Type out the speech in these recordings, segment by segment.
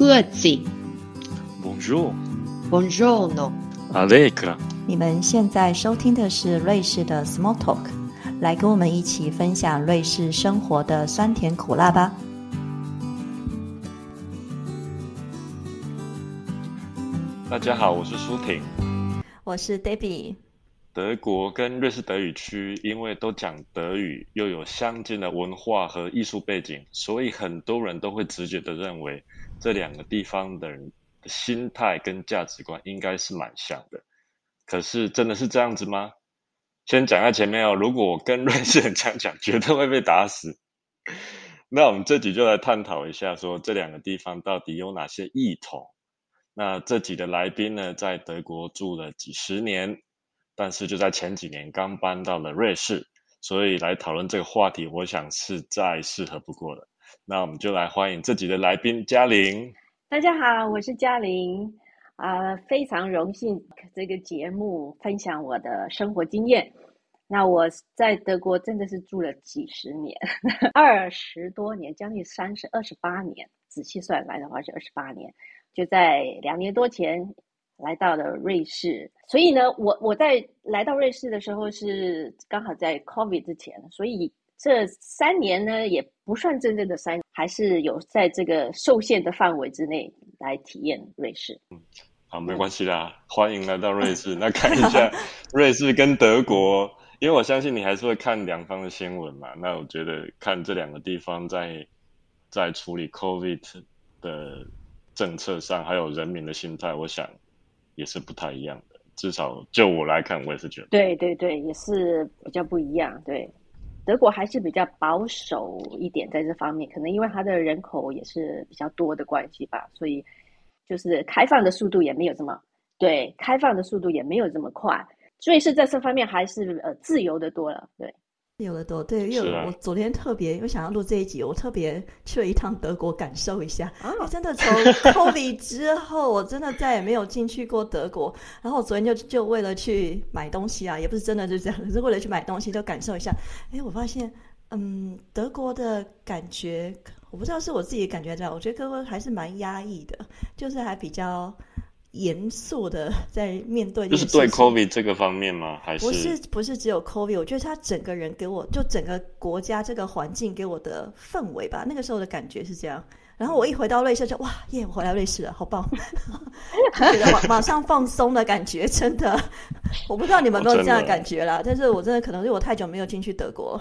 各自。Bonjour。Buongiorno。Allegra。你们现在收听的是瑞士的 Small Talk，来跟我们一起分享瑞士生活的酸甜苦辣吧。大家好，我是舒婷，我是 Debbie。德国跟瑞士德语区因为都讲德语，又有相近的文化和艺术背景，所以很多人都会直觉的认为这两个地方的人的心态跟价值观应该是蛮像的。可是真的是这样子吗？先讲在前面哦，如果我跟瑞士人这样讲，绝对会被打死。那我们这集就来探讨一下，说这两个地方到底有哪些异同。那这几的来宾呢，在德国住了几十年。但是就在前几年刚搬到了瑞士，所以来讨论这个话题，我想是再适合不过了。那我们就来欢迎这集的来宾嘉玲。大家好，我是嘉玲，啊，非常荣幸这个节目分享我的生活经验。那我在德国真的是住了几十年，二十多年，将近三十二十八年，仔细算来的话是二十八年。就在两年多前。来到了瑞士，所以呢，我我在来到瑞士的时候是刚好在 COVID 之前，所以这三年呢也不算真正的三，还是有在这个受限的范围之内来体验瑞士。嗯，好，没关系啦，欢迎来到瑞士。那看一下 瑞士跟德国，因为我相信你还是会看两方的新闻嘛。那我觉得看这两个地方在在处理 COVID 的政策上，还有人民的心态，我想。也是不太一样的，至少就我来看，我也是觉得。对对对，也是比较不一样。对，德国还是比较保守一点在这方面，可能因为它的人口也是比较多的关系吧，所以就是开放的速度也没有这么对，开放的速度也没有这么快，所以是在这方面还是呃自由的多了。对。有的多对，因为我昨天特别因为想要录这一集，我特别去了一趟德国感受一下。啊真的从 COVID 之后，我真的再也没有进去过德国。然后我昨天就就为了去买东西啊，也不是真的就这样，是为了去买东西就感受一下。哎，我发现，嗯，德国的感觉，我不知道是我自己感觉这样，我觉得德国还是蛮压抑的，就是还比较。严肃的在面对，就是对 COVID 这个方面吗？还是不是？不是只有 COVID，我觉得他整个人给我，就整个国家这个环境给我的氛围吧。那个时候的感觉是这样。然后我一回到瑞士，就哇耶，我回来瑞士了，好棒！觉得马马上放松的感觉，真的。我不知道你们有没有这样的感觉啦，但是我真的可能是我太久没有进去德国。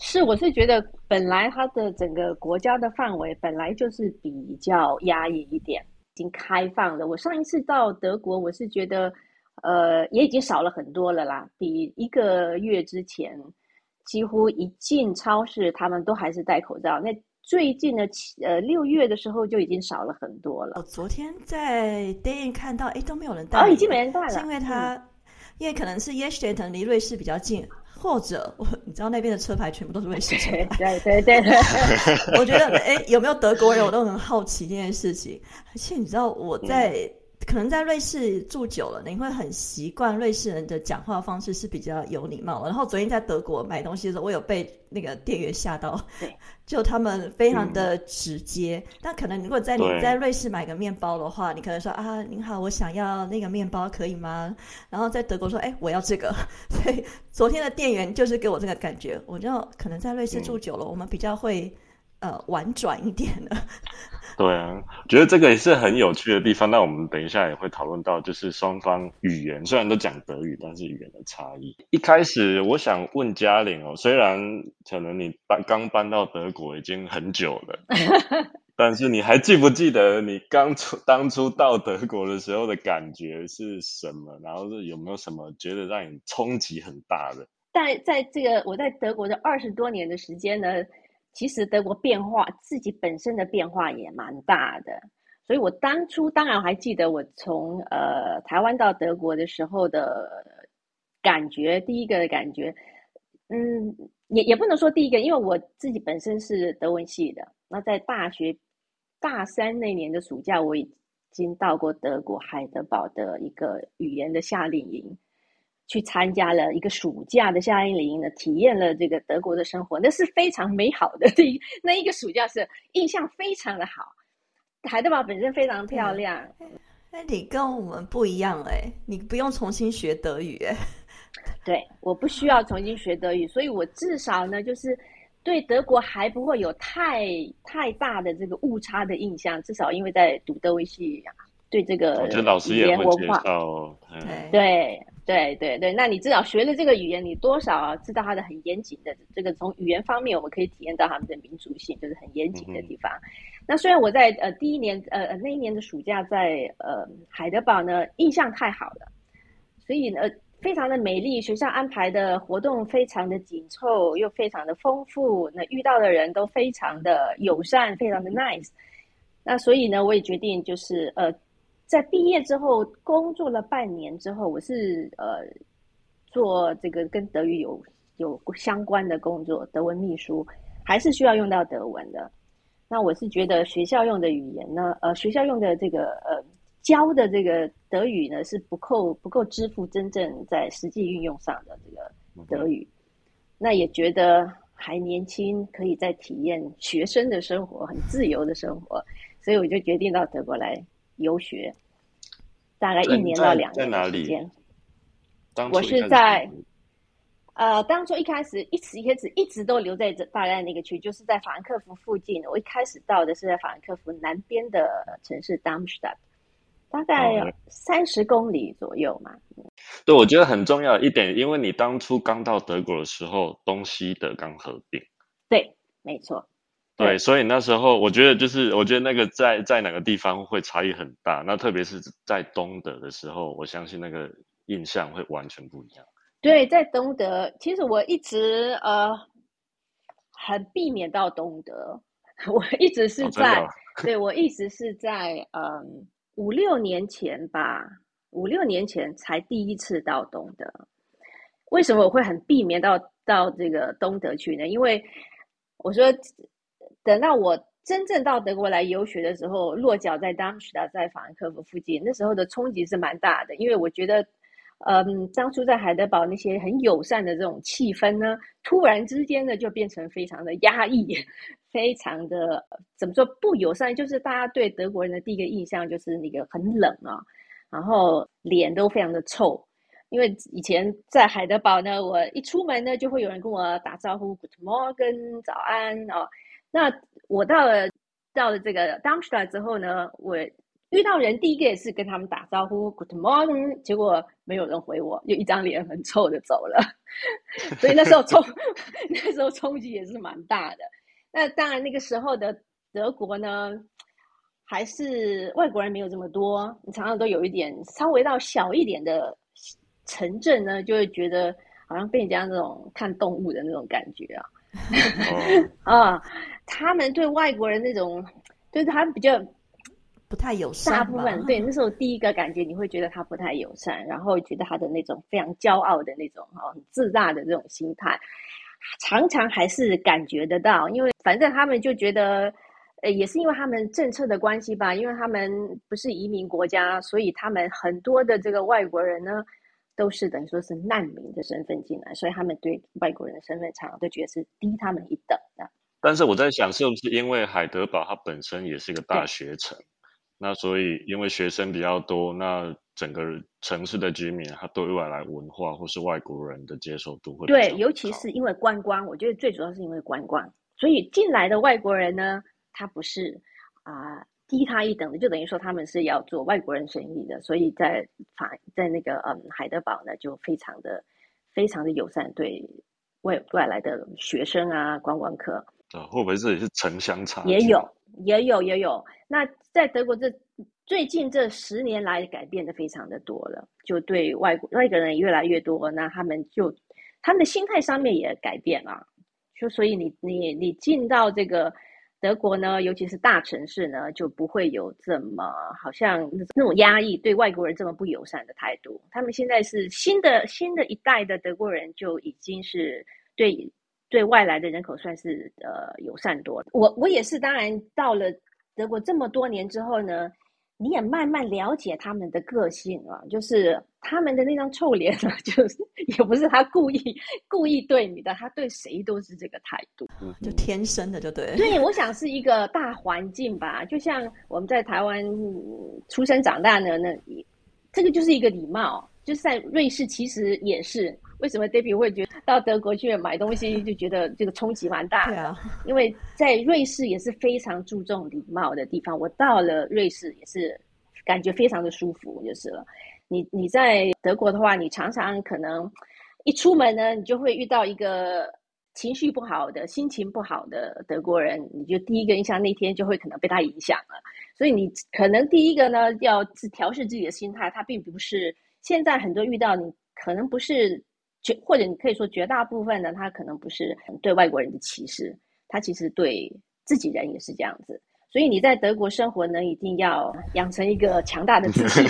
是，我是觉得本来它的整个国家的范围本来就是比较压抑一点。已经开放了。我上一次到德国，我是觉得，呃，也已经少了很多了啦。比一个月之前，几乎一进超市，他们都还是戴口罩。那最近的七呃六月的时候，就已经少了很多了。我昨天在电影看到，哎，都没有人戴。哦，已经没人戴了，是因为他，因为可能是 y e s t e n 离瑞士比较近。或者我 你知道那边的车牌全部都是瑞士车牌，对 对对。我觉得哎，有没有德国人，我都很好奇这件事情。而且你知道我在。可能在瑞士住久了，你会很习惯瑞士人的讲话方式是比较有礼貌。然后昨天在德国买东西的时候，我有被那个店员吓到，就他们非常的直接。但可能如果在你在瑞士买个面包的话，你可能说啊，您好，我想要那个面包，可以吗？然后在德国说，哎，我要这个。所以昨天的店员就是给我这个感觉。我就可能在瑞士住久了，我们比较会呃婉转一点的。对啊，觉得这个也是很有趣的地方。那我们等一下也会讨论到，就是双方语言虽然都讲德语，但是语言的差异。一开始我想问嘉玲哦，虽然可能你搬刚搬到德国已经很久了，但是你还记不记得你刚出当初到德国的时候的感觉是什么？然后是有没有什么觉得让你冲击很大的？在在这个我在德国的二十多年的时间呢？其实德国变化自己本身的变化也蛮大的，所以我当初当然还记得我从呃台湾到德国的时候的感觉，第一个的感觉，嗯，也也不能说第一个，因为我自己本身是德文系的，那在大学大三那年的暑假，我已经到过德国海德堡的一个语言的夏令营。去参加了一个暑假的夏令营呢，体验了这个德国的生活，那是非常美好的。那那一个暑假是印象非常的好。海德堡本身非常漂亮。那你跟我们不一样哎，你不用重新学德语哎。对，我不需要重新学德语，所以我至少呢，就是对德国还不会有太太大的这个误差的印象。至少因为在读德语系，对这个语言文化，对对对对，那你至少学了这个语言，你多少知道它的很严谨的这个从语言方面，我们可以体验到他们的民族性，就是很严谨的地方。那虽然我在呃第一年呃那一年的暑假在呃海德堡呢，印象太好了，所以呢。非常的美丽，学校安排的活动非常的紧凑，又非常的丰富。那遇到的人都非常的友善，非常的 nice。那所以呢，我也决定就是呃，在毕业之后工作了半年之后，我是呃做这个跟德语有有相关的工作，德文秘书，还是需要用到德文的。那我是觉得学校用的语言呢，呃，学校用的这个呃。教的这个德语呢是不够不够支付真正在实际运用上的这个德语，那也觉得还年轻，可以再体验学生的生活，很自由的生活，所以我就决定到德国来游学，大概一年到两年的时间。我是在呃，当初一开始一直一开始一直都留在这大概那个区，就是在法兰克福附近。我一开始到的是在法兰克福南边的城市 Darmstadt。大概三十公里左右嘛。对，我觉得很重要一点，因为你当初刚到德国的时候，东西德刚合并。对，没错。对，所以那时候我觉得，就是我觉得那个在在哪个地方会差异很大。那特别是在东德的时候，我相信那个印象会完全不一样。对，在东德，其实我一直呃很避免到东德，我一直是在，对我一直是在嗯。五六年前吧，五六年前才第一次到东德。为什么我会很避免到到这个东德去呢？因为我说，等到我真正到德国来游学的时候，落脚在当时的在法兰克福附近，那时候的冲击是蛮大的。因为我觉得，嗯，当初在海德堡那些很友善的这种气氛呢，突然之间呢，就变成非常的压抑。非常的怎么说不友善，就是大家对德国人的第一个印象就是那个很冷啊，然后脸都非常的臭。因为以前在海德堡呢，我一出门呢就会有人跟我打招呼，Good morning，早安哦。那我到了到了这个 Darmstadt 之后呢，我遇到人第一个也是跟他们打招呼，Good morning，结果没有人回我，就一张脸很臭的走了。所以那时候冲 那时候冲击也是蛮大的。那当然，那个时候的德国呢，还是外国人没有这么多。你常常都有一点稍微到小一点的城镇呢，就会觉得好像被人家那种看动物的那种感觉啊。啊，他们对外国人那种，就是他们比较不太友善。大部分对那时候第一个感觉，你会觉得他不太友善，然后觉得他的那种非常骄傲的那种哈，很自大的这种心态。常常还是感觉得到，因为反正他们就觉得，呃，也是因为他们政策的关系吧，因为他们不是移民国家，所以他们很多的这个外国人呢，都是等于说是难民的身份进来，所以他们对外国人的身份常常都觉得是低他们一等的。但是我在想，是不是因为海德堡它本身也是一个大学城，那所以因为学生比较多，那。整个城市的居民，他对外来文化或是外国人的接受度会对，尤其是因为观光，我觉得最主要是因为观光，所以进来的外国人呢，他不是啊低他一等的，就等于说他们是要做外国人生意的，所以在法在那个嗯海德堡呢，就非常的非常的友善对外外来的学生啊观光客啊，会不会这里是城乡差也有也有也有，那在德国这。最近这十年来改变的非常的多了，就对外国外国人越来越多，那他们就他们的心态上面也改变了，就所以你你你进到这个德国呢，尤其是大城市呢，就不会有这么好像那种压抑对外国人这么不友善的态度。他们现在是新的新的一代的德国人就已经是对对外来的人口算是呃友善多了。我我也是，当然到了德国这么多年之后呢。你也慢慢了解他们的个性啊，就是他们的那张臭脸啊，就是也不是他故意故意对你的，他对谁都是这个态度，就天生的就对。对，我想是一个大环境吧，就像我们在台湾出生长大的，那这个就是一个礼貌，就是在瑞士其实也是。为什么 Debbie 会觉得到德国去买东西就觉得这个冲击蛮大的？对啊，因为在瑞士也是非常注重礼貌的地方。我到了瑞士也是感觉非常的舒服，就是了。你你在德国的话，你常常可能一出门呢，你就会遇到一个情绪不好的、心情不好的德国人，你就第一个印象那天就会可能被他影响了。所以你可能第一个呢，要调试自己的心态。他并不是现在很多遇到你，可能不是。绝或者你可以说绝大部分呢，他可能不是对外国人的歧视，他其实对自己人也是这样子。所以你在德国生活呢，一定要养成一个强大的自信，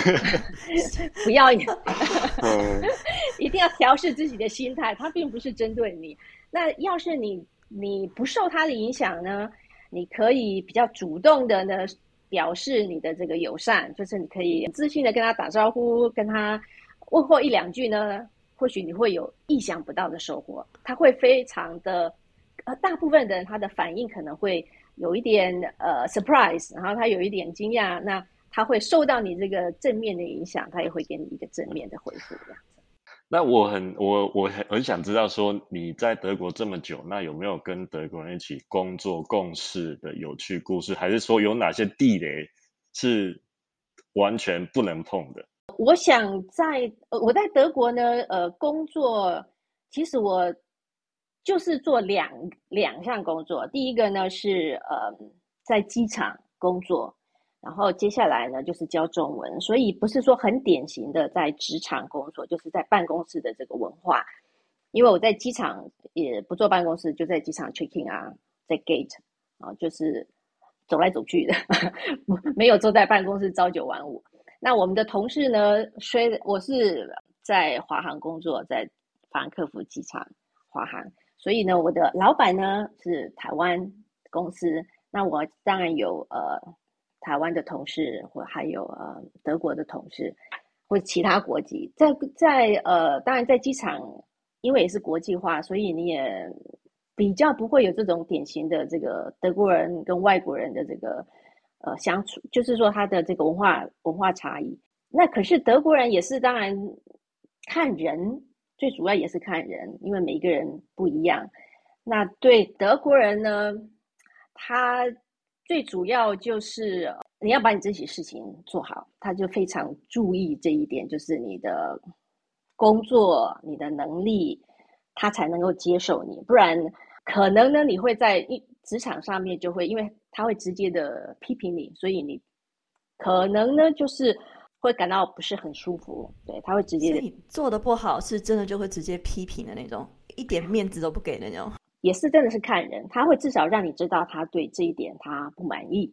不要，一定要调试自己的心态。他并不是针对你。那要是你你不受他的影响呢，你可以比较主动的呢表示你的这个友善，就是你可以自信的跟他打招呼，跟他问候一两句呢。或许你会有意想不到的收获，他会非常的，呃，大部分的人他的反应可能会有一点呃 surprise，然后他有一点惊讶，那他会受到你这个正面的影响，他也会给你一个正面的回复这样子。那我很我我很很想知道说你在德国这么久，那有没有跟德国人一起工作共事的有趣故事，还是说有哪些地雷是完全不能碰的？我想在呃，我在德国呢，呃，工作其实我就是做两两项工作。第一个呢是呃在机场工作，然后接下来呢就是教中文，所以不是说很典型的在职场工作，就是在办公室的这个文化。因为我在机场也不坐办公室，就在机场 checking 啊，在 gate 啊，就是走来走去的，没有坐在办公室朝九晚五。那我们的同事呢？虽我是在华航工作，在法兰克福机场华航，所以呢，我的老板呢是台湾公司。那我当然有呃台湾的同事，或还有呃德国的同事，或其他国籍。在在呃，当然在机场，因为也是国际化，所以你也比较不会有这种典型的这个德国人跟外国人的这个。呃，相处就是说他的这个文化文化差异。那可是德国人也是当然看人，最主要也是看人，因为每一个人不一样。那对德国人呢，他最主要就是你要把你自己事情做好，他就非常注意这一点，就是你的工作、你的能力，他才能够接受你。不然可能呢，你会在一职场上面就会因为。他会直接的批评你，所以你可能呢，就是会感到不是很舒服。对他会直接的做的不好，是真的就会直接批评的那种，一点面子都不给的那种。也是真的是看人，他会至少让你知道他对这一点他不满意。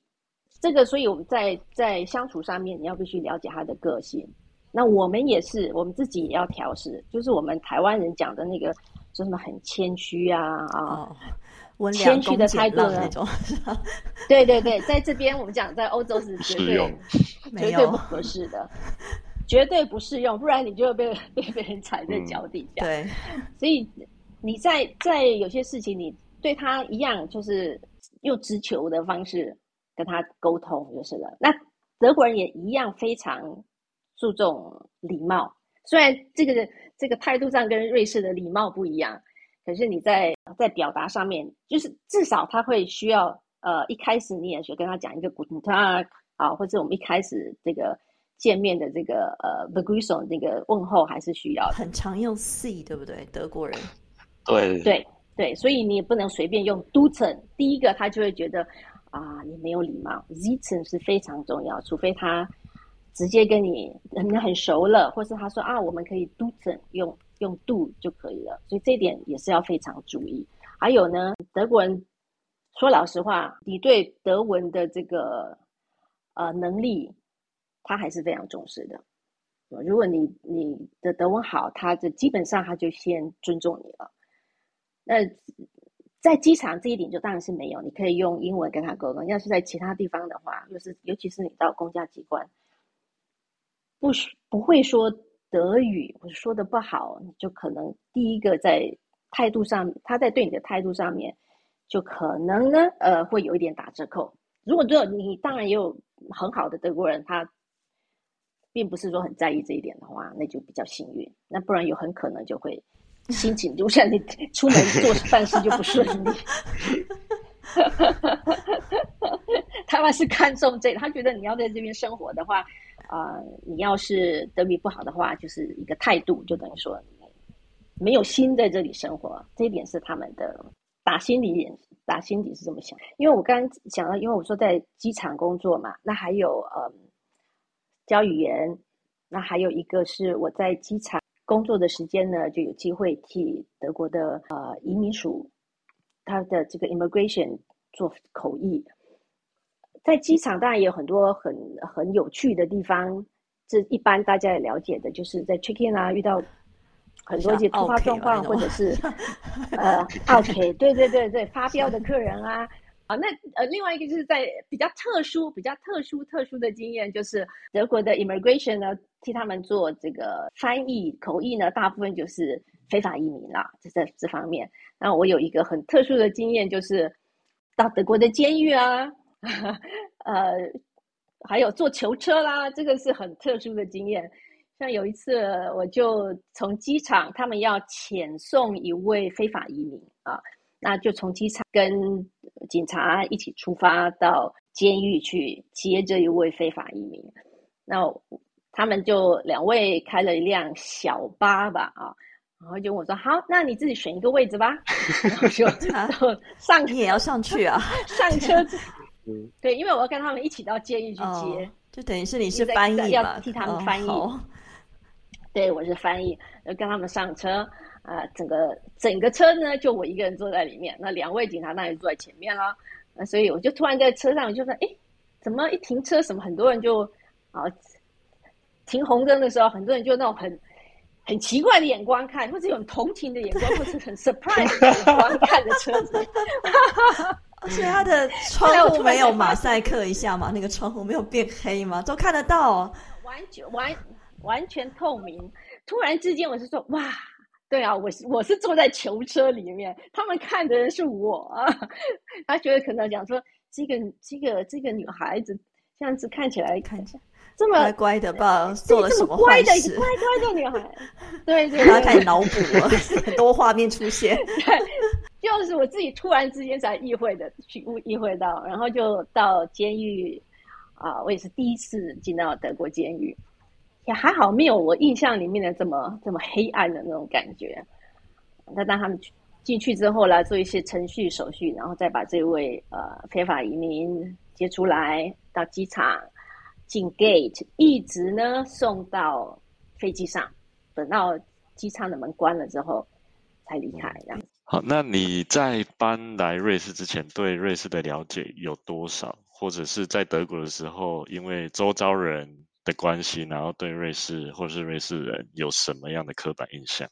这个，所以我们在在相处上面，你要必须了解他的个性。那我们也是，我们自己也要调试，就是我们台湾人讲的那个，说什么很谦虚啊啊。谦虚的态度那种，对对对，在这边我们讲，在欧洲是绝对 绝对不合适的，绝对不适用，不然你就会被被别人踩在脚底下。对，所以你在在有些事情，你对他一样，就是用直球的方式跟他沟通就是了。那德国人也一样非常注重礼貌，虽然这个这个态度上跟瑞士的礼貌不一样。可是你在在表达上面，就是至少他会需要呃一开始你也学跟他讲一个 Guten Tag 啊，或者我们一开始这个见面的这个呃 Begrüßung 那个问候还是需要很常用 C 对不对？德国人对对对，所以你也不能随便用 Duten，第一个他就会觉得啊你没有礼貌，Ziten 是非常重要，除非他直接跟你很很熟了，或是他说啊我们可以 Duten 用。用 do 就可以了，所以这一点也是要非常注意。还有呢，德国人说老实话，你对德文的这个呃能力，他还是非常重视的。如果你你的德文好，他就基本上他就先尊重你了。那在机场这一点就当然是没有，你可以用英文跟他沟通。要是在其他地方的话，就是尤其是你到公家机关，不不会说德语，我说的不好，你就可能第一个在态度上，他在对你的态度上面，就可能呢，呃，会有一点打折扣。如果只你当然也有很好的德国人，他并不是说很在意这一点的话，那就比较幸运。那不然有很可能就会。心情就像你 出门做办事就不顺利，他们是看重这，他觉得你要在这边生活的话，啊，你要是德语不好的话，就是一个态度，就等于说没有心在这里生活，这一点是他们的打心底打心底是这么想。因为我刚刚讲到，因为我说在机场工作嘛，那还有呃教语言，那还有一个是我在机场。工作的时间呢，就有机会替德国的呃移民署，他的这个 immigration 做口译。在机场当然也有很多很很有趣的地方，这一般大家也了解的，就是在 check in 啊遇到很多一些突发状况，或者是呃 OK，对对对对，发飙的客人啊。啊，那呃，另外一个就是在比较特殊、比较特殊、特殊的经验，就是德国的 immigration 呢，替他们做这个翻译口译呢，大部分就是非法移民啦，这在这方面。那我有一个很特殊的经验，就是到德国的监狱啊，呃，还有坐囚车啦，这个是很特殊的经验。像有一次，我就从机场，他们要遣送一位非法移民啊。那就从机场跟警察一起出发到监狱去接这一位非法移民。那他们就两位开了一辆小巴吧，啊，然后就问我说：“好，那你自己选一个位置吧。”然后就 上你也要上去啊，上车子。对，因为我要跟他们一起到监狱去接，就等于是你是翻译要替他们翻译。对，我是翻译，要跟他们上车。啊，整个整个车呢，就我一个人坐在里面，那两位警察当然坐在前面啦。那所以我就突然在车上就说：“哎，怎么一停车，什么很多人就啊，停红灯的时候，很多人就那种很很奇怪的眼光看，或者有同情的眼光，或者很 surprise 的眼光看着车子。而且他的窗户没有马赛克一下吗？那个窗户没有变黑吗？都看得到，完全完完全透明。突然之间，我是说哇。”对啊，我是我是坐在囚车里面，他们看的人是我，他觉得可能讲说这个这个这个女孩子这样子看起来看起来这么乖乖的吧，做了什么坏事？乖乖的女孩，对 对，他开始脑补了，很多画面出现，就是我自己突然之间才意会的，去意会到，然后就到监狱啊，我也是第一次进到德国监狱。也还好，没有我印象里面的这么这么黑暗的那种感觉。那当他们去进去之后来做一些程序手续，然后再把这位呃非法移民接出来到机场进 gate，一直呢送到飞机上，等到机舱的门关了之后才离开。这样。好，那你在搬来瑞士之前，对瑞士的了解有多少？或者是在德国的时候，因为周遭人。的关系，然后对瑞士或是瑞士人有什么样的刻板印象？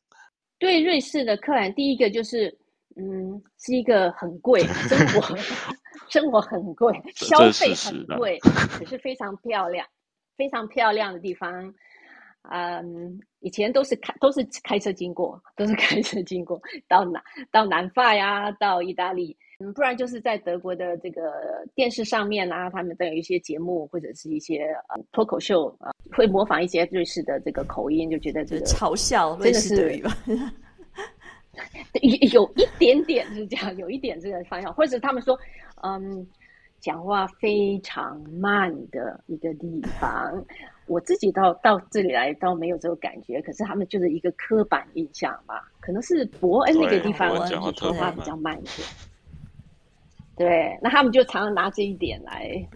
对瑞士的刻板，第一个就是，嗯，是一个很贵，生活 生活很贵，消费很贵，可是非常漂亮，非常漂亮的地方。嗯，以前都是开都是开车经过，都是开车经过 到南到南法呀，到意大利。嗯，不然就是在德国的这个电视上面啊，他们都有一些节目或者是一些呃脱口秀啊，会模仿一些瑞士的这个口音，就觉得这个嘲笑瑞士德语吧。有有一点点是这样，有一点这个方向，或者他们说，嗯，讲话非常慢的一个地方。我自己到到这里来倒没有这个感觉，可是他们就是一个刻板印象吧，可能是伯恩那个地方说话比较慢一点。对，那他们就常常拿这一点来，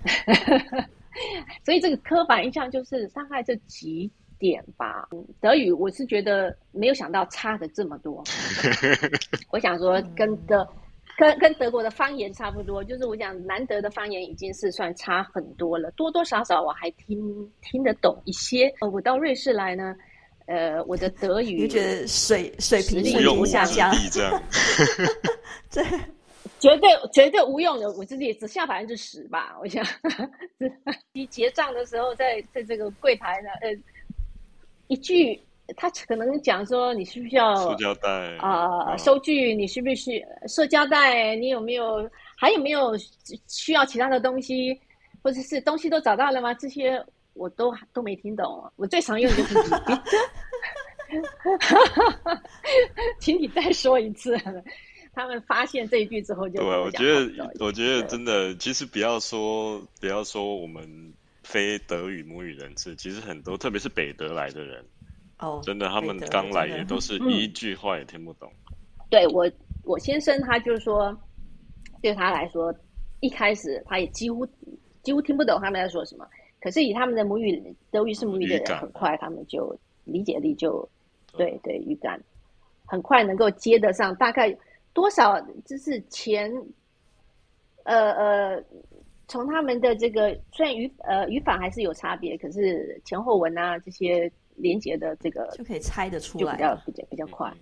所以这个刻板印象就是大概这几点吧。德语我是觉得没有想到差的这么多，我想说跟德跟跟德国的方言差不多，就是我讲南德的方言已经是算差很多了，多多少少我还听听得懂一些。我到瑞士来呢，呃，我的德语觉得水水平不下降，这。绝对绝对无用的，我自己只下百分之十吧。我想，你 结账的时候，在在这个柜台呢，呃，一句他可能讲说，你需不需要塑胶袋啊？收据你需不需要塑胶袋？你有没有还有没有需要其他的东西，或者是东西都找到了吗？这些我都都没听懂。我最常用的就是 请你再说一次。他们发现这一句之后，就对，我觉得，我觉得真的，其实不要说，不要说我们非德语母语人士，其实很多，特别是北德来的人，哦，真的，他们刚来也都是一句话也听不懂。对我，我先生他就是说，对他来说，一开始他也几乎几乎听不懂他们在说什么。可是以他们的母语德语是母语的人，很快他们就理解力就对对语感很快能够接得上，大概。多少就是前，呃呃，从他们的这个虽然语呃语法还是有差别，可是前后文啊这些连接的这个就可以猜得出来，比较比较比较快。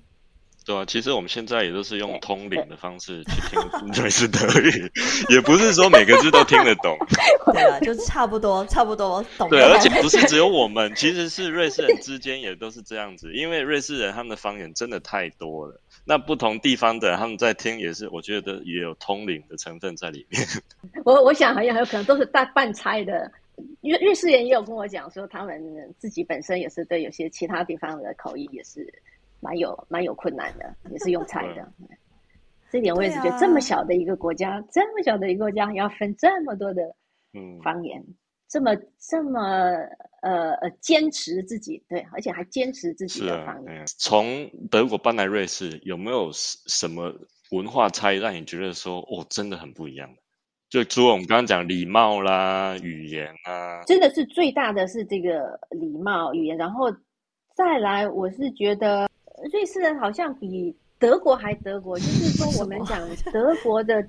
对啊，其实我们现在也都是用通灵的方式去听 瑞士德语，也不是说每个字都听得懂。对啊，就差不多，差不多懂。对，而且不是只有我们，其实是瑞士人之间也都是这样子，因为瑞士人他们的方言真的太多了。那不同地方的他们在听也是，我觉得也有通灵的成分在里面。我我想好像很有可能都是大半猜的。瑞瑞士人也有跟我讲说，他们自己本身也是对有些其他地方的口音也是。蛮有蛮有困难的，也是用猜的。这点我也是觉得，这么小的一个国家，这么小的一个国家，要分这么多的嗯方言，这么这么呃呃坚持自己对，而且还坚持自己的方言。从德国搬来瑞士，有没有什么文化差异让你觉得说哦，真的很不一样的？就除了我们刚刚讲礼貌啦、语言啊，真的是最大的是这个礼貌语言，然后再来，我是觉得。瑞士人好像比德国还德国，就是说我们讲德国的，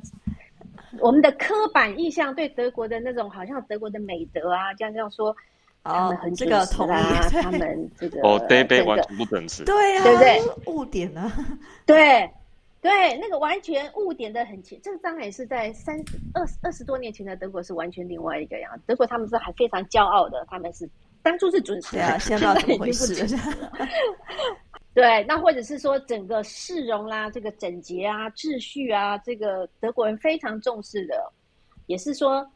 我们的刻板印象对德国的那种好像德国的美德啊，这样这样说，他们很准时啦，他们这个哦，对对，完全不准时，对啊，对不对？误点啊，对对，那个完全误点的很清，这个当然也是在三二二十多年前的德国是完全另外一个样，德国他们是还非常骄傲的，他们是当初是准时，现在怎么回事？对，那或者是说整个市容啦，这个整洁啊、秩序啊，这个德国人非常重视的，也是说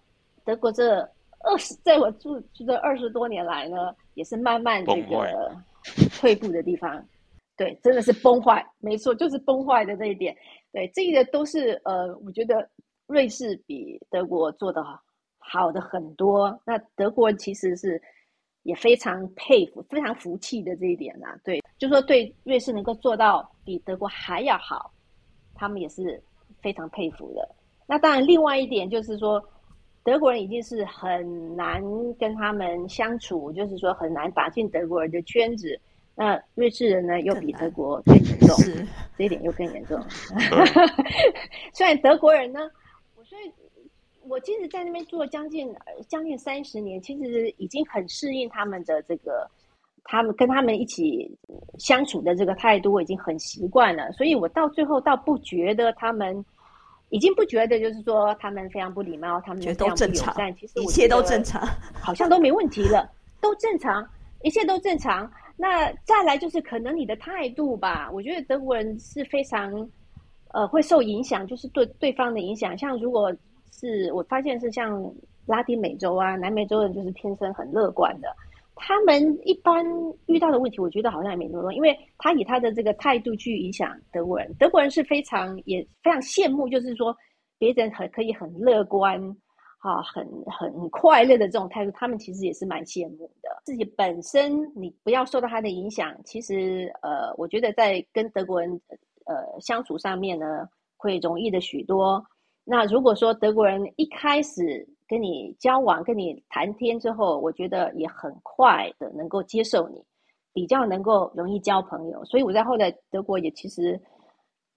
德国这二十，在我住住这二十多年来呢，也是慢慢这个退步的地方。对，真的是崩坏，没错，就是崩坏的这一点。对，这个都是呃，我觉得瑞士比德国做的好的很多。那德国人其实是也非常佩服、非常服气的这一点啦。对。就说对瑞士能够做到比德国还要好，他们也是非常佩服的。那当然，另外一点就是说，德国人已经是很难跟他们相处，就是说很难打进德国人的圈子。那瑞士人呢，又比德国更严重，这一点又更严重。虽然德国人呢，我所以，我其实在那边住了将近将近三十年，其实已经很适应他们的这个。他们跟他们一起相处的这个态度，我已经很习惯了，所以我到最后倒不觉得他们已经不觉得，就是说他们非常不礼貌，他们非常不友善。其实一切都正常，好像都没问题了，都正常，一切都正常。那再来就是可能你的态度吧，我觉得德国人是非常呃会受影响，就是对对方的影响。像如果是我发现是像拉丁美洲啊、南美洲人，就是天生很乐观的。他们一般遇到的问题，我觉得好像也没那么多，因为他以他的这个态度去影响德国人。德国人是非常也非常羡慕，就是说别人很可以很乐观，啊，很很快乐的这种态度，他们其实也是蛮羡慕的。自己本身你不要受到他的影响，其实呃，我觉得在跟德国人呃相处上面呢，会容易的许多。那如果说德国人一开始，跟你交往、跟你谈天之后，我觉得也很快的能够接受你，比较能够容易交朋友。所以我在后来德国也其实，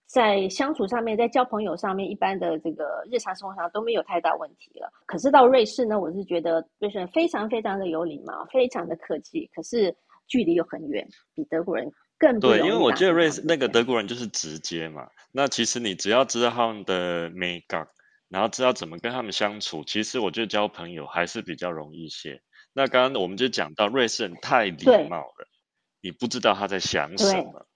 在相处上面、在交朋友上面，一般的这个日常生活上都没有太大问题了。可是到瑞士呢，我是觉得瑞士人非常非常的有礼貌，非常的客气，可是距离又很远，比德国人，更对因为我觉得瑞士那个德国人就是直接嘛。那其实你只要知道他们的美感，然后知道怎么跟他们相处，其实我觉得交朋友还是比较容易一些。那刚刚我们就讲到瑞士人太礼貌了，你不知道他在想什对么。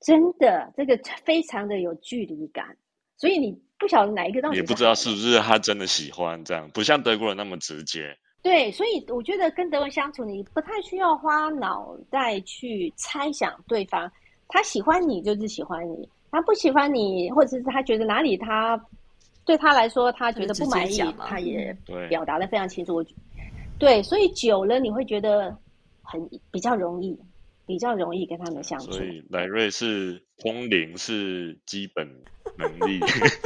真的这个非常的有距离感，所以你不晓得哪一个到底也不知道是不是他真的喜欢这样，不像德国人那么直接。对，所以我觉得跟德文相处，你不太需要花脑袋去猜想对方，他喜欢你就是喜欢你，他不喜欢你，或者是他觉得哪里他对他来说他觉得不满意他也对，表达的非常清楚。我觉对，所以久了你会觉得很比较容易，比较容易跟他们相处所。以来瑞士通灵是基本能力，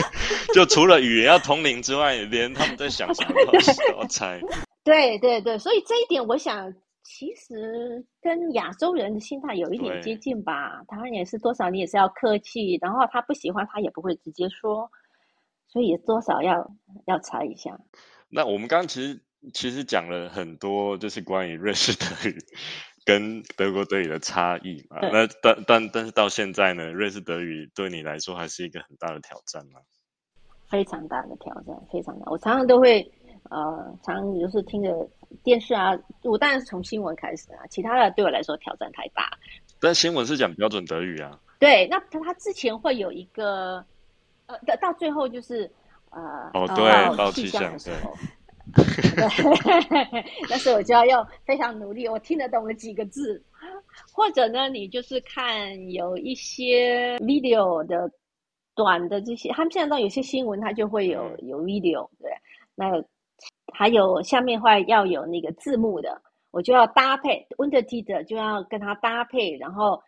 就除了语言要通灵之外，连他们在想什么都都要猜。对对对，所以这一点我想，其实跟亚洲人的心态有一点接近吧。台湾人也是多少你也是要客气，然后他不喜欢他也不会直接说，所以也多少要要猜一下。那我们刚刚其实其实讲了很多，就是关于瑞士德语跟德国德语的差异嘛。那但但但是到现在呢，瑞士德语对你来说还是一个很大的挑战吗？非常大的挑战，非常大。我常常都会，呃，常常就是听着电视啊，我当然是从新闻开始啊，其他的对我来说挑战太大。但新闻是讲标准德语啊，对，那他他之前会有一个，呃，到到最后就是，呃，哦哦对，报气气象对。象的时候，对，那时候我就要用非常努力，我听得懂了几个字，或者呢，你就是看有一些 video 的短的这些，他们现在到有些新闻它就会有嗯有 video，对，那还有下面会要有那个字幕的，我就要搭配 undertitle 就要跟它搭配，然后。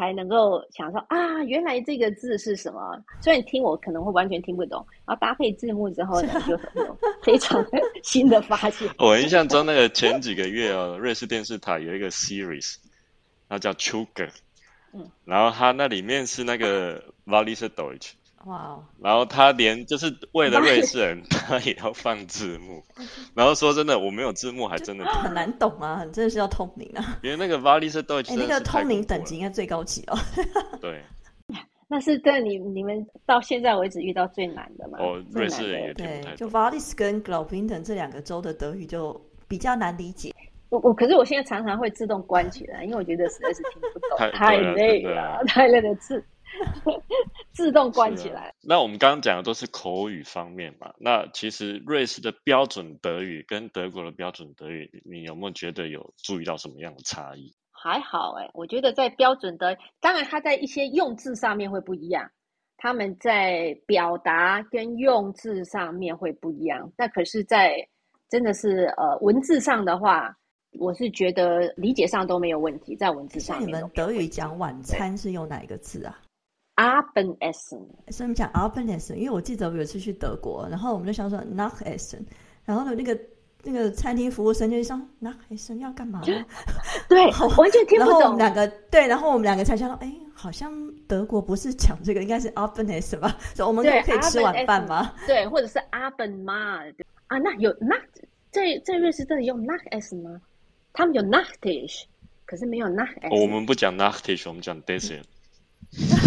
才能够想说啊，原来这个字是什么？虽然你听我可能会完全听不懂，然后搭配字幕之后呢，就很有非常新的发现。我印象中那个前几个月哦，瑞士电视台有一个 series，它叫 c h u g e r 嗯，然后它那里面是那个 v a l i s Deutsch，哇哦，然后他连就是为了瑞士人，他也要放字幕。然后说真的，我没有字幕还真的很难懂啊，真的是要通灵啊！因为那个 v a l i s Deutsch 哎，那个通灵等级应该最高级哦。对，那是对你你们到现在为止遇到最难的嘛？哦，瑞士人也。对听不太，就懂。Valis 跟 Graubünden 这两个州的德语就比较难理解。我我可是我现在常常会自动关起来，因为我觉得实在是听不懂，太累了，太累了，自 自动关起来。那我们刚刚讲的都是口语方面嘛，那其实瑞士的标准德语跟德国的标准德语，你有没有觉得有注意到什么样的差异？还好哎、我觉得在标准的，当然它在一些用字上面会不一样，他们在表达跟用字上面会不一样。那可是，在真的是呃文字上的话，我是觉得理解上都没有问题，在文字上像你们德语讲晚餐是用哪一个字啊？Abendessen，所以我们讲 Abendessen，因为我记得我有一次去德国，然后我们就想说 Nachessen，然后呢那个那个餐厅服务生就说 Nachessen 要干嘛呢？对，完全听不懂然后我们。两个对，然后我们两个才想到，哎，好像德国不是讲这个，应该是 Abendessen 吧？所以我们可以吃晚饭吗？对，或者是 Abendmahl 对啊，那有 Nacht 在在瑞士这里用 Nachessen 吗？他们有 Nachtisch，可是没有 Nachessen。哦我们不讲 Nachtisch，我们讲 Dessert。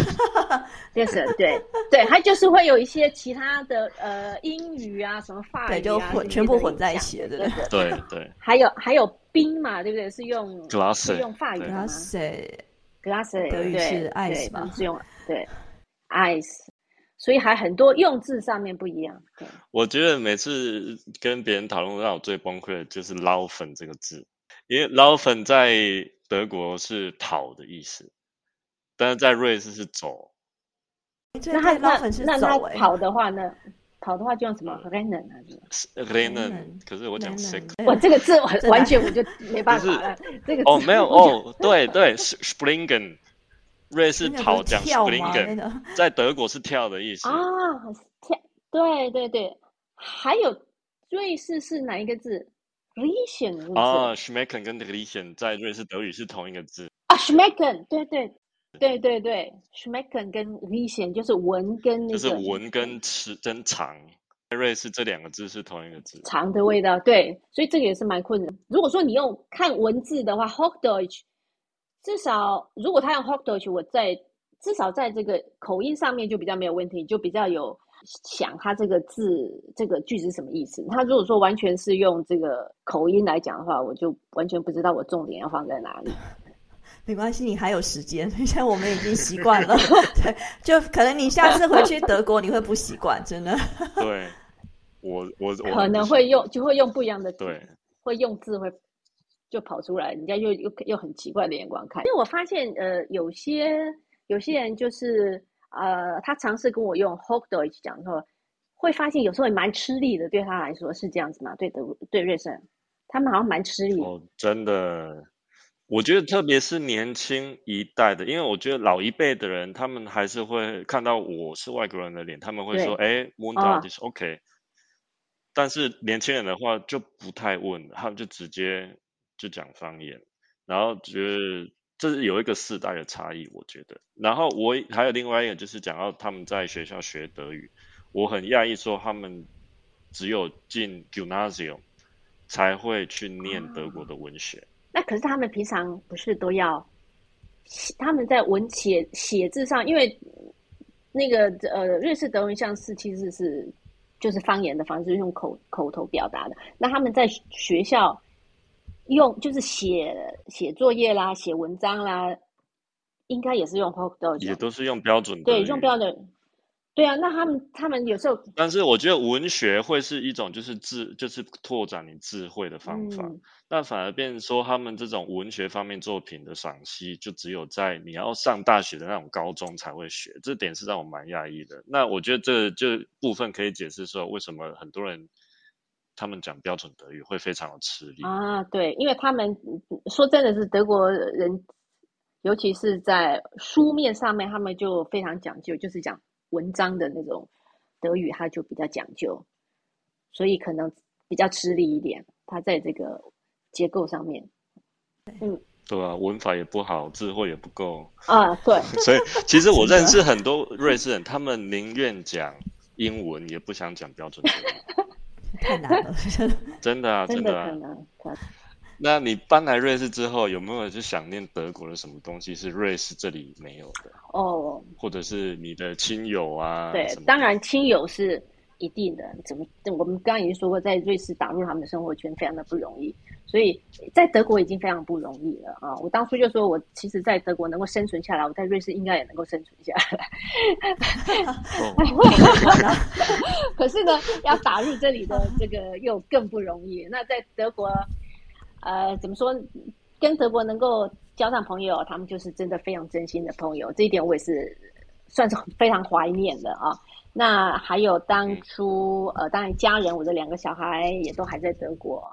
Yes，对对，它就是会有一些其他的呃英语啊，什么法语啊，对就混全部混在一起了对对不对。对对，还有还有冰嘛，对不对？是用 Glasse，是用法语的对吗 Glasse？glass 德语是 ice 对嘛是用对 ice，所以还很多用字上面不一样。对，我觉得每次跟别人讨论，让我最崩溃的就是“捞粉”这个字，因为“捞粉”在德国是讨的意思，但是在瑞士是走。那他那那他跑的话呢？跑的话就用什么 rennen 还是？Rennen，Rennen，可是我讲 Rennen，six。对我这个字完完全我就没办 法了。这个哦，没有哦，对对，springen，瑞士跑讲 springen，在德国是跳的意思。啊，跳，对对对，还有瑞士是哪一个字？Riechen 是不是？啊 s c h m e c k e n 跟 Riechen 在瑞士德语是同一个字。啊，schmecken，对对对对对，schmecken 跟 Riechen 就是闻跟那个就是闻跟吃跟尝，在瑞士这两个字是同一个字。尝的味道，对，所以这个也是蛮困难。如果说你用看文字的话，Hochdeutsch 至少如果他用 Hochdeutsch，我在至少在这个口音上面就比较没有问题，就比较有想他这个字这个句子是什么意思。他如果说完全是用这个口音来讲的话，我就完全不知道我重点要放在哪里。没关系，你还有时间。现在我们已经习惯了，对，就可能你下次回去德国你会不习惯，真的。对，我我可能会用就会用不一样的对，会用字会就跑出来，人家又又又很奇怪的眼光看。因为我发现呃，有些有些人就是呃，他尝试跟我用 Hochdeutsch 讲的时候，会发现有时候也蛮吃力的，对他来说是这样子嘛？对德对瑞士，他们好像蛮吃力。哦，真的。我觉得特别是年轻一代的，因为我觉得老一辈的人，他们还是会看到我是外国人的脸，他们会说：“哎 m o n d a 就是 OK。”但是年轻人的话就不太问，他们就直接就讲方言，然后觉得这是有一个世代的差异，我觉得。然后我还有另外一个就是讲到他们在学校学德语，我很讶异说他们只有进 Gymnasium 才会去念德国的文学。那可是他们平常不是都要，他们在文写写字上，因为那个呃瑞士德文像是其实是就是方言的方式，用口口头表达的。那他们在学校用就是写写作业啦、写文章啦，应该也是用 Hochdeutsch，也都是用标准对用标准。对啊，那他们他们有时候，但是我觉得文学会是一种就是智就是拓展你智慧的方法，那反而变说他们这种文学方面作品的赏析，就只有在你要上大学的那种高中才会学，这点是让我蛮讶异的。那我觉得这就部分可以解释说，为什么很多人他们讲标准德语会非常的吃力啊？对，因为他们说真的是德国人，尤其是在书面上面，他们就非常讲究，就是讲。文章的那种德语，它就比较讲究，所以可能比较吃力一点。它在这个结构上面，嗯，对啊，文法也不好，智慧也不够。啊。对，所以其实我认识很多瑞士人，他们宁愿讲英文，也不想讲标准德语，太难了，真的啊，真的啊。那你搬来瑞士之后，有没有就想念德国的什么东西是瑞士这里没有的？哦，或者是你的亲友啊？对，当然亲友是一定的。怎么？我们刚刚已经说过，在瑞士打入他们的生活圈非常的不容易，所以在德国已经非常不容易了啊！我当初就说我其实，在德国能够生存下来，我在瑞士应该也能够生存下来。可是呢，要打入这里的这个又更不容易。那在德国。呃，怎么说？跟德国能够交上朋友，他们就是真的非常真心的朋友。这一点我也是算是非常怀念的啊。那还有当初呃，当然家人，我的两个小孩也都还在德国。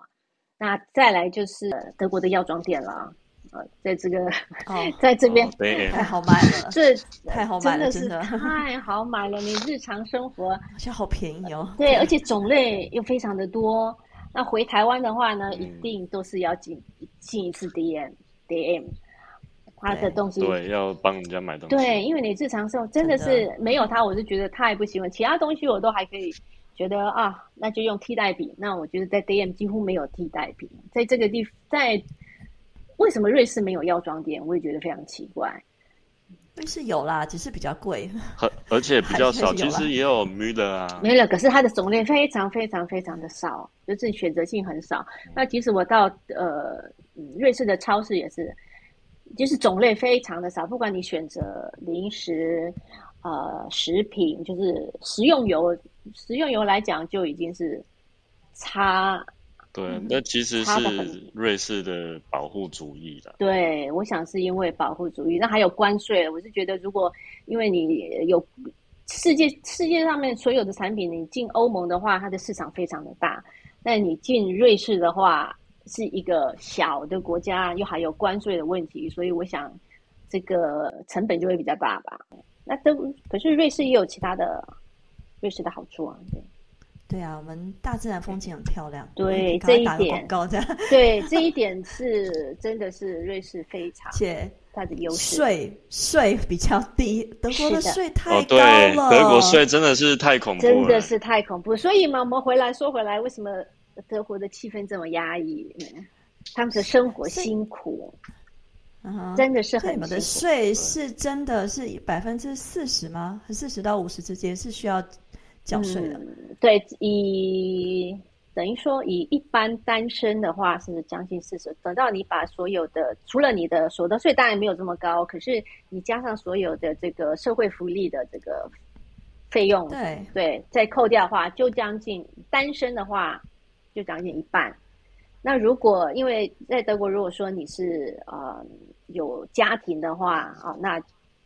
那再来就是德国的药妆店了呃，在这个 在这边太好 买了，这太好买了，真的是太好买了。你日常生活而且好便宜哦，对，而且种类又非常的多。那回台湾的话呢，一定都是要进进一次 DM DM，他的东西对，要帮人家买东西。对，因为你日常生活真的是没有他，我是觉得太不喜欢。其他东西我都还可以觉得啊，那就用替代品。那我觉得在 DM 几乎没有替代品。在这个地，在为什么瑞士没有药妆店？我也觉得非常奇怪。是有啦，只是比较贵，而而且比较少。其实也有 Müller 啊，Müller，可是它的种类非常非常非常的少，就是选择性很少。那即使我到呃瑞士的超市也是，就是种类非常的少。不管你选择零食、呃食品，就是食用油，食用油来讲就已经是差。对，那其实是瑞士的保护主义的。对，我想是因为保护主义。那还有关税，我是觉得，如果因为你有世界世界上面所有的产品，你进欧盟的话，它的市场非常的大。那你进瑞士的话，是一个小的国家，又还有关税的问题，所以我想这个成本就会比较大吧。那都可是瑞士也有其他的瑞士的好处啊，对。对啊，我们大自然风景很漂亮。对这一点，对这一点是真的是瑞士非常，且它的优势税税比较低，德国的税太高了。德国税真的是太恐怖，真的是太恐怖。所以嘛，我们回来说回来，为什么德国的气氛这么压抑？他们的生活辛苦。真的是很。你们的税是真的是百分之四十吗？四十到五十之间是需要缴税的。对，以等于说以一般单身的话是将近四十。等到你把所有的除了你的所得税当然没有这么高，可是你加上所有的这个社会福利的这个费用，对对，再扣掉的话，就将近单身的话就将近一半。那如果因为在德国，如果说你是呃有家庭的话啊，那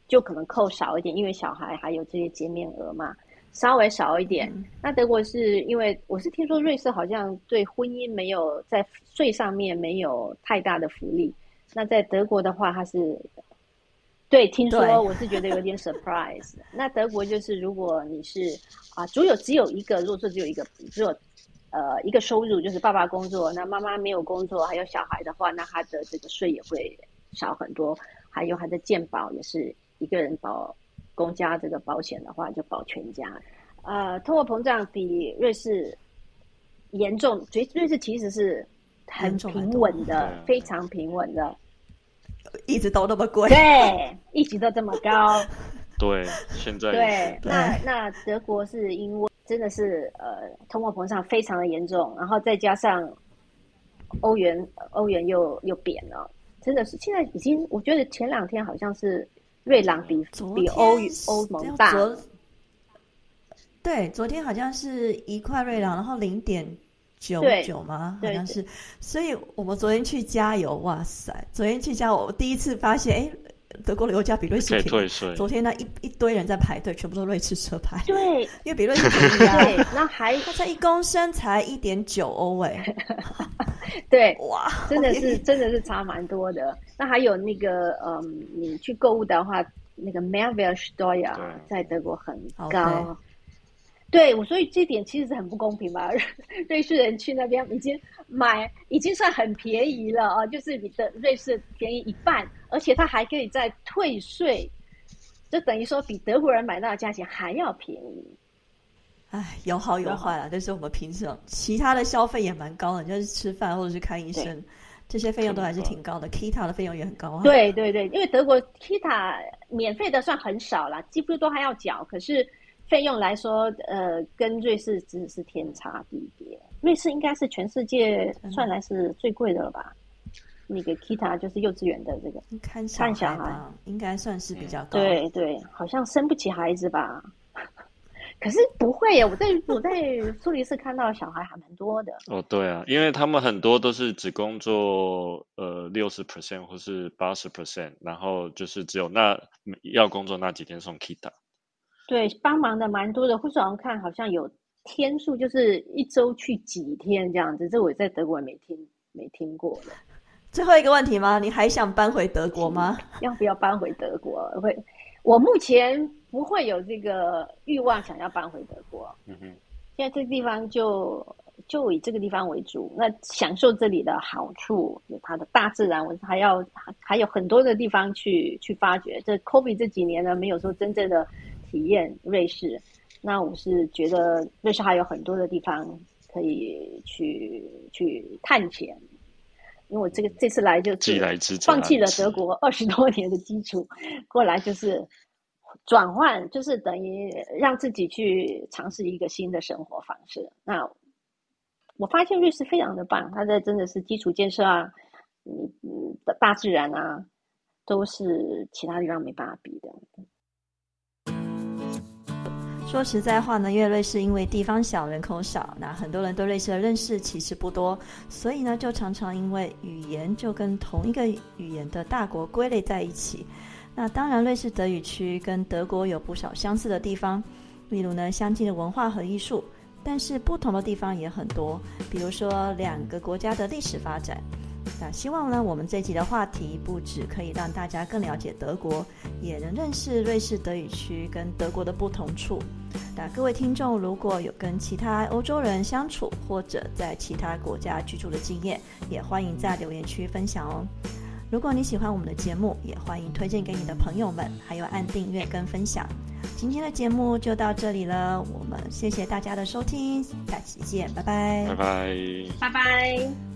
就可能扣少一点，因为小孩还有这些减免额嘛，稍微少一点。那德国是因为我是听说瑞士好像对婚姻没有在税上面没有太大的福利，那在德国的话，它是对听说我是觉得有点 surprise。那德国就是如果你是啊，只有只有一个，如果说只有一个，只有。呃，一个收入就是爸爸工作，那妈妈没有工作，还有小孩的话，那他的这个税也会少很多。还有他的健保也是一个人保公家这个保险的话，就保全家。呃，通货膨胀比瑞士严重，瑞瑞士其实是很平稳的，非常平稳的，一直都那么贵，对，一直都这么高，对，现在对，那那德国是因为。真的是呃，通货膨胀非常的严重，然后再加上欧元，欧元又又贬了，真的是现在已经，我觉得前两天好像是瑞郎比比欧欧盟大，对，昨天好像是一块瑞郎，然后零点九九吗？好像是，所以我们昨天去加油，哇塞，昨天去加油，我第一次发现，哎。德国的油价比瑞士便宜。昨天那一一堆人在排队，全部都瑞士车牌。对，因为比瑞士便宜啊。对，那还它才一公升才一点九欧哎。对，哇，真的是真的是差蛮多的。那还有那个嗯，你去购物的话，那个 m e r v e l s t o y a 在德国很高。对，我所以这点其实是很不公平吧？瑞士人去那边已经买，已经算很便宜了啊，就是比的瑞士便宜一半，而且他还可以再退税，就等于说比德国人买到的价钱还要便宜。哎，有好有坏啊，但是我们平常其他的消费也蛮高的，就是吃饭或者是看医生，这些费用都还是挺高的。Kita 的费用也很高啊。对对对，因为德国 Kita 免费的算很少了，几乎都还要缴，可是。费用来说，呃，跟瑞士真是天差地别。瑞士应该是全世界算来是最贵的了吧？那个 Kita 就是幼稚园的这个看看小孩，应该算是比较高。对对，好像生不起孩子吧？可是不会呀，我在我在苏黎世看到小孩还蛮多的。哦，对啊，因为他们很多都是只工作呃六十 percent 或是八十 percent，然后就是只有那要工作那几天送 Kita。对，帮忙的蛮多的。或者好像看好像有天数，就是一周去几天这样子。这我在德国也没听没听过的。最后一个问题吗？你还想搬回德国吗？要不要搬回德国？会，我目前不会有这个欲望想要搬回德国。嗯哼，现在这个地方就就以这个地方为主，那享受这里的好处，有它的大自然，我还要还有很多的地方去去发掘。这 Kobe 这几年呢，没有说真正的。体验瑞士，那我是觉得瑞士还有很多的地方可以去去探险，因为我这个这次来就是放弃了德国二十多年的基础，过来就是转换，就是等于让自己去尝试一个新的生活方式。那我发现瑞士非常的棒，它的真的是基础建设啊，嗯嗯的大自然啊，都是其他地方没办法比的。说实在话呢，因为瑞士因为地方小、人口少，那很多人对瑞士的认识其实不多，所以呢，就常常因为语言就跟同一个语言的大国归类在一起。那当然，瑞士德语区跟德国有不少相似的地方，例如呢，相近的文化和艺术，但是不同的地方也很多，比如说两个国家的历史发展。那希望呢，我们这集的话题不止可以让大家更了解德国，也能认识瑞士德语区跟德国的不同处。那各位听众如果有跟其他欧洲人相处或者在其他国家居住的经验，也欢迎在留言区分享哦。如果你喜欢我们的节目，也欢迎推荐给你的朋友们，还有按订阅跟分享。今天的节目就到这里了，我们谢谢大家的收听，下期见，拜拜，拜拜，拜拜。